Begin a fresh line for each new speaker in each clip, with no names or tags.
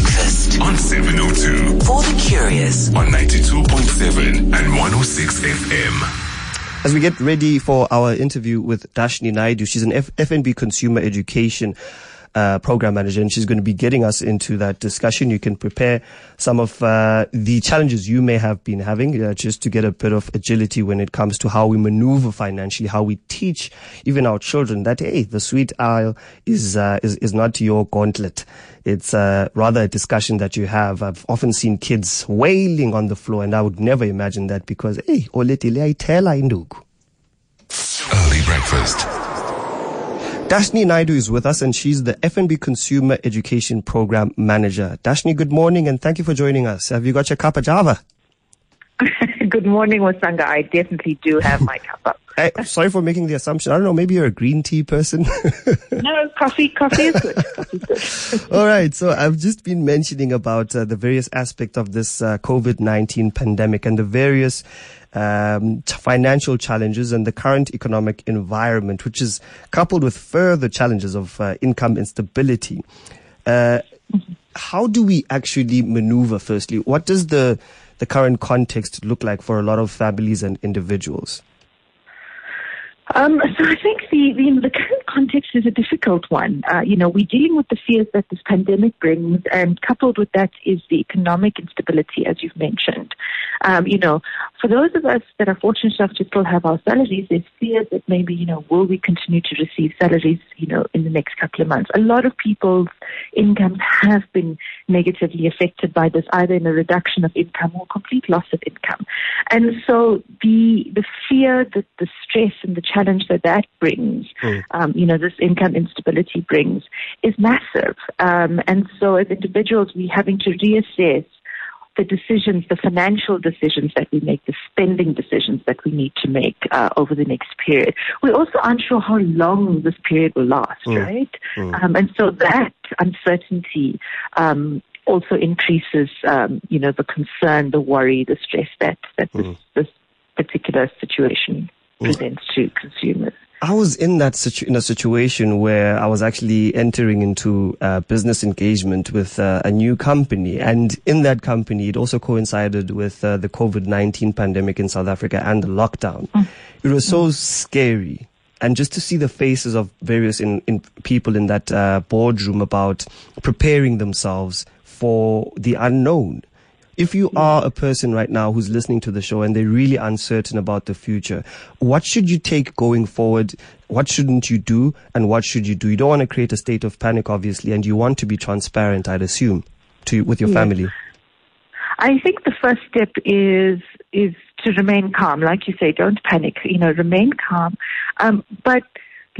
Breakfast
on 702
for the curious.
on 92.7 and 106 FM.
As we get ready for our interview with Dhashni Naidoo, she's an F- FNB Consumer Education uh, Program Manager, and she's going to be getting us into that discussion. You can prepare some of uh, the challenges you may have been having, uh, just to get a bit of agility when it comes to how we maneuver financially, how we teach even our children that hey, the sweet aisle is uh, is is not your gauntlet. It's uh, rather a discussion that you have. I've often seen kids wailing on the floor, and I would never imagine that because hey, oletile ayithela induku.
Early breakfast.
Dhashni Naidoo is with us and she's the FNB Consumer Education Program Manager. Dhashni, good morning and thank you for joining us. Have you got your cup of Java?
Good morning, Wasanga. I definitely do have my cup up.
Hey, sorry for making the assumption. I don't know, maybe you're a green tea person.
No, coffee, coffee is good. Coffee is good.
All right. So I've just been mentioning about uh, the various aspects of this uh, COVID-19 pandemic and the various um, t- financial challenges and the current economic environment, which is coupled with further challenges of uh, income instability. Uh, how do we actually maneuver? Firstly, what does the the current context look like for a lot of families and individuals?
Um, so I think the, the the current context is a difficult one. Uh, you know, we're dealing with the fears that this pandemic brings, and coupled with that is the economic instability, as you've mentioned. Um, you know, for those of us that are fortunate enough to still have our salaries, there's fears that maybe you know will we continue to receive salaries, you know, in the next couple of months. A lot of people's incomes have been negatively affected by this, either in a reduction of income or complete loss of income. And so the the fear, the, the stress, and the challenge that that brings, um, you know, this income instability brings, is massive. Um, and so as individuals, we're having to reassess the decisions, the financial decisions that we make, the spending decisions that we need to make uh, over the next period. We also aren't sure how long this period will last, right? Um, and so that uncertainty um, also increases, um, you know, the concern, the worry, the stress that that this, this particular situation presents to consumers.
I was in that situ- in a situation where I was actually entering into uh, business engagement with uh, a new company, and in that company, it also coincided with uh, the COVID nineteen pandemic in South Africa and the lockdown. It was so scary, and just to see the faces of various in, in people in that uh, boardroom about preparing themselves for the unknown. If you are a person right now who's listening to the show and they're really uncertain about the future, what should you take going forward? What shouldn't you do? And what should you do? You don't want to create a state of panic, obviously, and you want to be transparent, I'd assume, to with your
Yes.
family.
I think the first step is is to remain calm. Like you say, don't panic. You know, remain calm. Um, but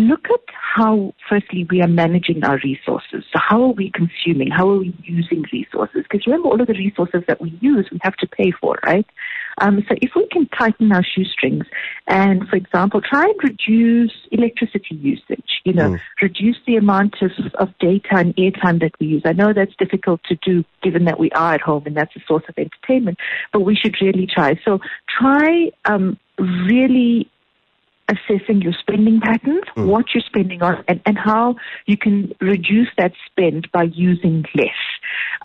look at how, firstly, we are managing our resources. So how are we consuming? How are we using resources? Because remember, all of the resources that we use, we have to pay for, right? Um, so if we can tighten our shoestrings and, for example, try and reduce electricity usage, you know, reduce the amount of, of data and airtime that we use. I know that's difficult to do given that we are at home and that's a source of entertainment, but we should really try. So try um, really assessing your spending patterns, what you're spending on, and, and how you can reduce that spend by using less.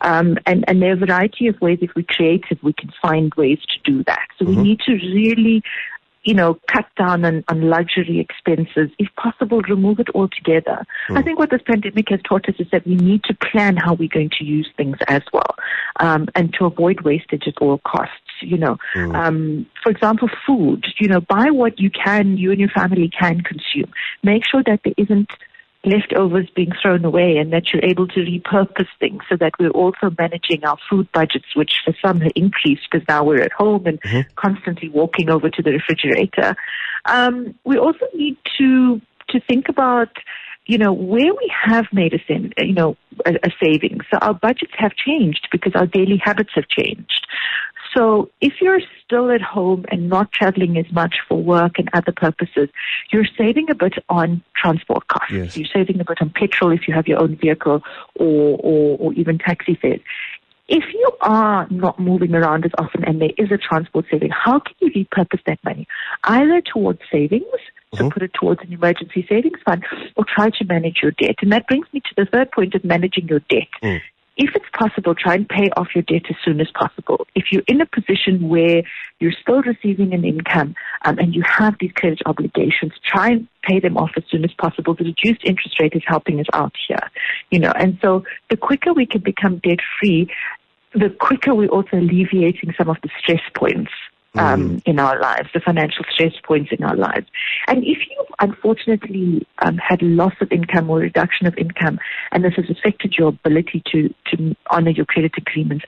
Um, and, and there are a variety of ways. If we're creative, we can find ways to do that. So we need to really, you know, cut down on, on luxury expenses. If possible, remove it altogether. I think what this pandemic has taught us is that we need to plan how we're going to use things as well, um, and to avoid wastage at all costs. You know, um, for example, food. You know, buy what you can, you and your family can consume. Make sure that there isn't leftovers being thrown away and that you're able to repurpose things so that we're also managing our food budgets, which for some have increased because now we're at home and constantly walking over to the refrigerator. Um, we also need to to think about you know, where we have made a, sen- you know, a, a savings. So our budgets have changed because our daily habits have changed. So if you're still at home and not traveling as much for work and other purposes, you're saving a bit on transport costs.
Yes.
You're saving a bit on petrol if you have your own vehicle or, or, or even taxi fares. If you are not moving around as often and there is a transport saving, how can you repurpose that money? Either towards savings, so uh-huh. put it towards an emergency savings fund, or try to manage your debt. And that brings me to the third point of managing your debt. Mm. If it's possible, try and pay off your debt as soon as possible. If you're in a position where you're still receiving an income um, and you have these credit obligations, try and pay them off as soon as possible. The reduced interest rate is helping us out here, you know. And so the quicker we can become debt free, the quicker we're also alleviating some of the stress points um, mm. in our lives, the financial stress points in our lives. And if you unfortunately um, had loss of income or reduction of income, and this has affected your ability to, to honor your credit agreements,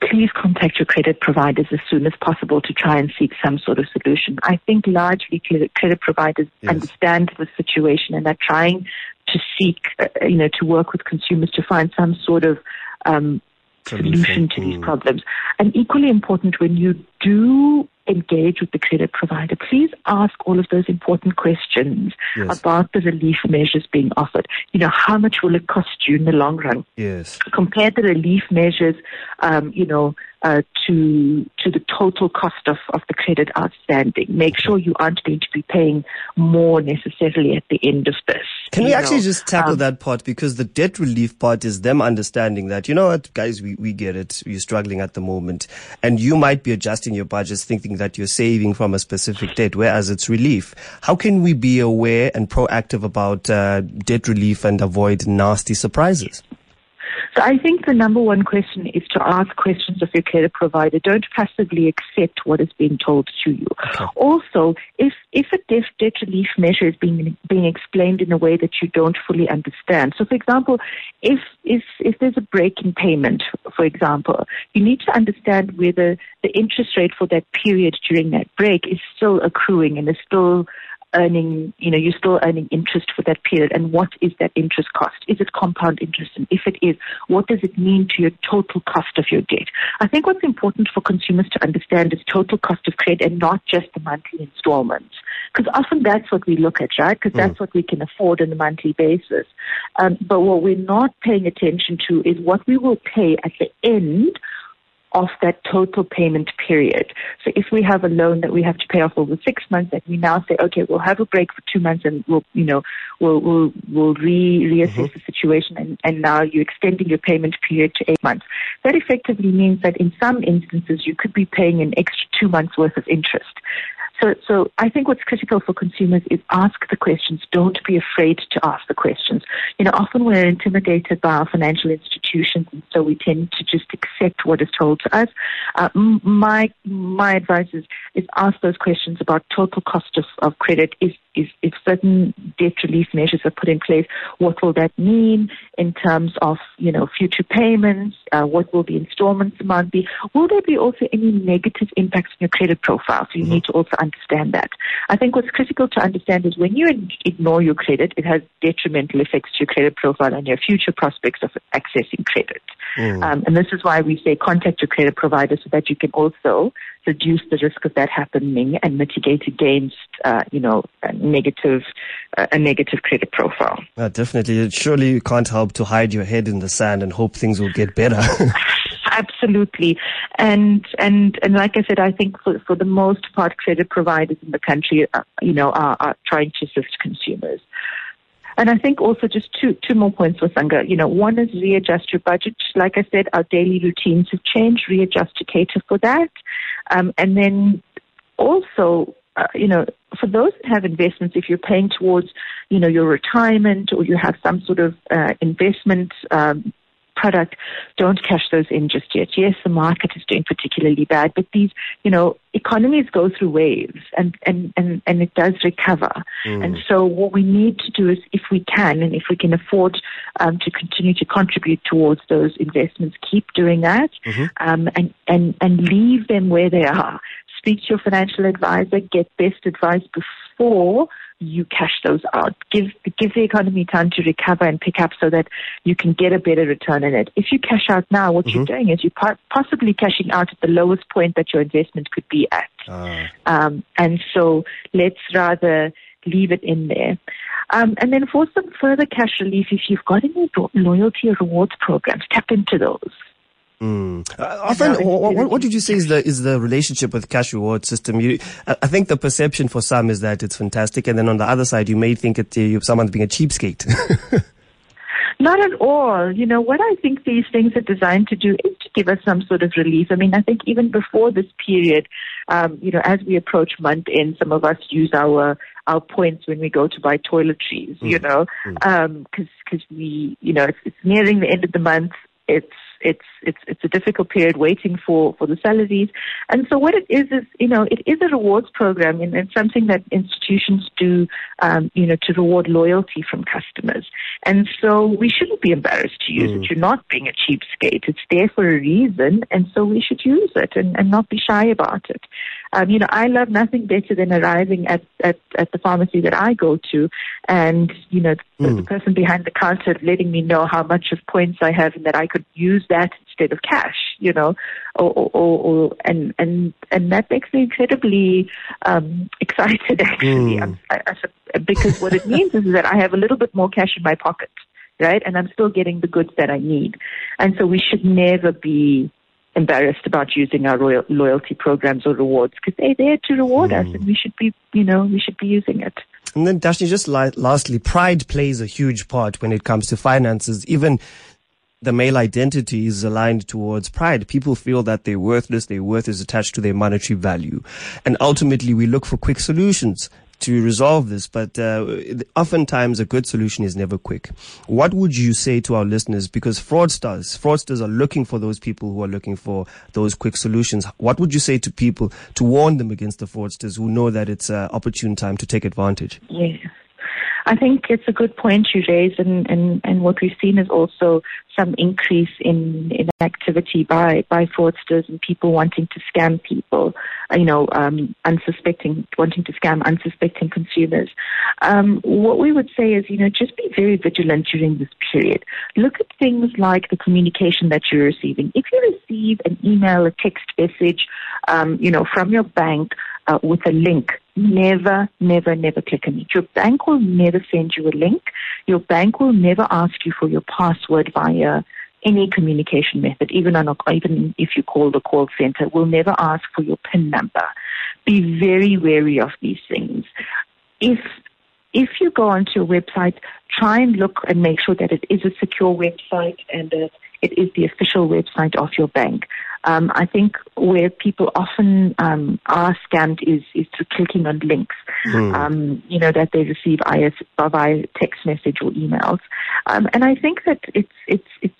please contact your credit providers as soon as possible to try and seek some sort of solution. I think largely credit providers yes. understand the situation and are trying to seek, uh, you know, to work with consumers to find some sort of um, solution to these problems. And equally important, when you do engage with the credit provider, please ask all of those important questions yes. about the relief measures being offered. You know, how much will it cost you in the long run?
Yes.
Compare the relief measures, um, you know, uh, to to the total cost of, of the credit outstanding. Make okay. sure you aren't going to be paying more necessarily at the end of this.
Can we actually know? just tackle um, that part because the debt relief part is them understanding that you know what, guys, we, we get it. You're struggling at the moment, and you might be adjusting your budgets, thinking that you're saving from a specific debt, whereas it's relief. How can we be aware and proactive about uh, debt relief and avoid nasty surprises?
So I think the number one question is to ask questions of your care provider. Don't passively accept what is being told to you. Okay. Also, if if a debt, debt relief measure is being being explained in a way that you don't fully understand. So, for example, if if if there's a break in payment, for example, you need to understand whether the interest rate for that period during that break is still accruing and is still earning, you know, you're still earning interest for that period. And what is that interest cost? Is it compound interest? And if it is, what does it mean to your total cost of your debt? I think what's important for consumers to understand is total cost of credit and not just the monthly installments. Because often that's what we look at, right? Because that's mm. what we can afford on a monthly basis. Um, but what we're not paying attention to is what we will pay at the end of that total payment period. So if we have a loan that we have to pay off over six months and we now say, okay, we'll have a break for two months and we'll, you know, we'll, we'll, we'll re, reassess mm-hmm. the situation and, and now you're extending your payment period to eight months. That effectively means that in some instances you could be paying an extra two months worth of interest. So, so I think what's critical for consumers is ask the questions. Don't be afraid to ask the questions. You know, often we're intimidated by our financial institutions, and so we tend to just accept what is told to us. Uh, my my advice is is ask those questions about total cost of, of credit. Is is if certain debt relief measures are put in place, what will that mean in terms of you know future payments? Uh, what will the installments amount be? Will there be also any negative impacts on your credit profile? So you mm-hmm. need to also understand that. I think what's critical to understand is when you ignore your credit, it has detrimental effects to your credit profile and your future prospects of accessing credit. Mm. Um, and this is why we say contact your credit provider so that you can also reduce the risk of that happening and mitigate against, uh, you know, a negative, uh, a negative credit profile.
Uh, definitely. Surely you can't help to hide your head in the sand and hope things will get better.
Absolutely. And, and, and like I said, I think for, for the most part, credit providers in the country, uh, you know, are, are trying to assist consumers. And I think also just two two more points Wasanga. You know, one is readjust your budget. Like I said, our daily routines have changed. Readjust to cater for that, um, and then also. Uh, you know, for those that have investments, if you're paying towards, you know, your retirement or you have some sort of uh, investment um, product, don't cash those in just yet. Yes, the market is doing particularly bad, but these, you know, economies go through waves and, and, and, and it does recover. Mm. And so what we need to do is if we can and if we can afford um, to continue to contribute towards those investments, keep doing that mm-hmm. um, and, and, and leave them where they are. Speak to your financial advisor, get best advice before you cash those out. Give give the economy time to recover and pick up so that you can get a better return in it. If you cash out now, what mm-hmm. you're doing is you're possibly cashing out at the lowest point that your investment could be at. Uh. Um, and so let's rather leave it in there. Um, and then for some further cash relief, if you've got any loyalty rewards programs, tap into those.
Mm. Uh, often, what, what, did you say is the is the relationship with cash reward system? You, I think the perception for some is that it's fantastic, and then on the other side, you may think it uh, someone's being a cheapskate.
Not at all. You know, what I think these things are designed to do is to give us some sort of relief. I mean, I think even before this period, um, you know, as we approach month end, some of us use our our points when we go to buy toiletries, mm. you know, because mm. um, cause we, you know, it's, it's nearing the end of the month. It's it's it's it's a difficult period waiting for for the salaries. And so what it is is you know it is a rewards program and it's something that institutions do um, you know to reward loyalty from customers. And so we shouldn't be embarrassed to use mm. it. You're not being a cheapskate. It's there for a reason, and so we should use it and, and not be shy about it. Um, you know, I love nothing better than arriving at, at, at the pharmacy that I go to and, you know, the, mm. the person behind the counter letting me know how much of points I have and that I could use that instead of cash, you know, or, or, or and, and, and that makes me incredibly, um, excited actually. Mm. I, I, because what it means is that I have a little bit more cash in my pocket right? And I'm still getting the goods that I need. And so we should never be embarrassed about using our royal, loyalty programs or rewards because they're there to reward mm. us and we should be, you know, we should be using it.
And then Dhashni, just li- lastly, pride plays a huge part when it comes to finances. Even the male identity is aligned towards pride. People feel that they're worthless, their worth is attached to their monetary value. And ultimately we look for quick solutions to resolve this, but uh, oftentimes a good solution is never quick. What would you say to our listeners? Because fraudsters, fraudsters are looking for those people who are looking for those quick solutions. What would you say to people to warn them against the fraudsters who know that it's an opportune time to take advantage?
Yes. I think it's a good point you raise, and, and, and what we've seen is also some increase in, in activity by, by fraudsters and people wanting to scam people, you know, um, unsuspecting, wanting to scam unsuspecting consumers. Um, what we would say is, you know, just be very vigilant during this period. Look at things like the communication that you're receiving. If you receive an email, a text message, um, you know, from your bank uh, with a link, never, never, never click on it. Your bank will never send you a link. Your bank will never ask you for your password via any communication method, even on a, even if you call the call center, will never ask for your PIN number. Be very wary of these things. If if you go onto a website, try and look and make sure that it is a secure website and that it is the official website of your bank. Um, I think where people often um, are scammed is, is through clicking on links, mm. um, you know, that they receive via, via text message or emails. Um, and I think that it's, it's, it's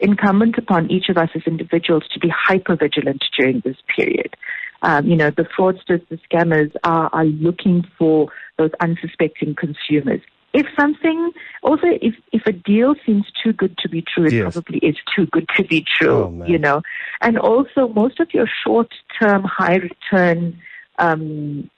incumbent upon each of us as individuals to be hyper vigilant during this period. Um, you know, the fraudsters, the scammers are, are looking for those unsuspecting consumers if something also if if a deal seems too good to be true it yes. probably is too good to be true oh, you know. And also most of your short term high return um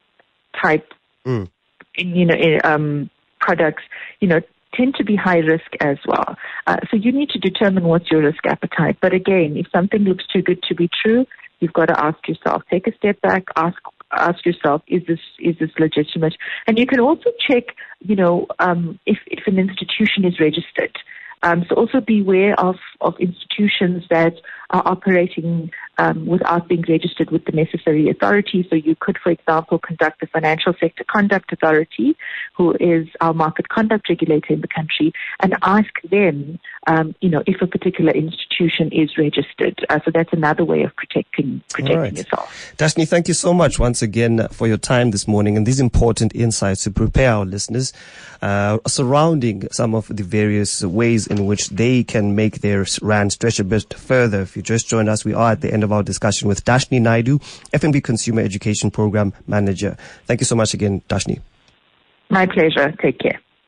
type mm. you know um products you know tend to be high risk as well. Uh, so you need to determine what's your risk appetite. But again if something looks too good to be true you've got to ask yourself. Take a step back ask ask yourself, is this is this legitimate? And you can also check, you know, um, if if an institution is registered. Um, so also beware of, of institutions that are operating um, without being registered with the necessary authority. So you could, for example, conduct the Financial Sector Conduct Authority, who is our market conduct regulator in the country, and ask them, um, you know, if a particular institution is registered. Uh, so that's another way of protecting protecting right. yourself.
Dhashni, thank you so much once again for your time this morning and these important insights to prepare our listeners uh, surrounding some of the various ways in which they can make their rand stretch a bit further. If you just joined us, we are at the end of our discussion with Dhashni Naidoo, FNB Consumer Education Program Manager. Thank you so much again, Dhashni.
My pleasure. Take care.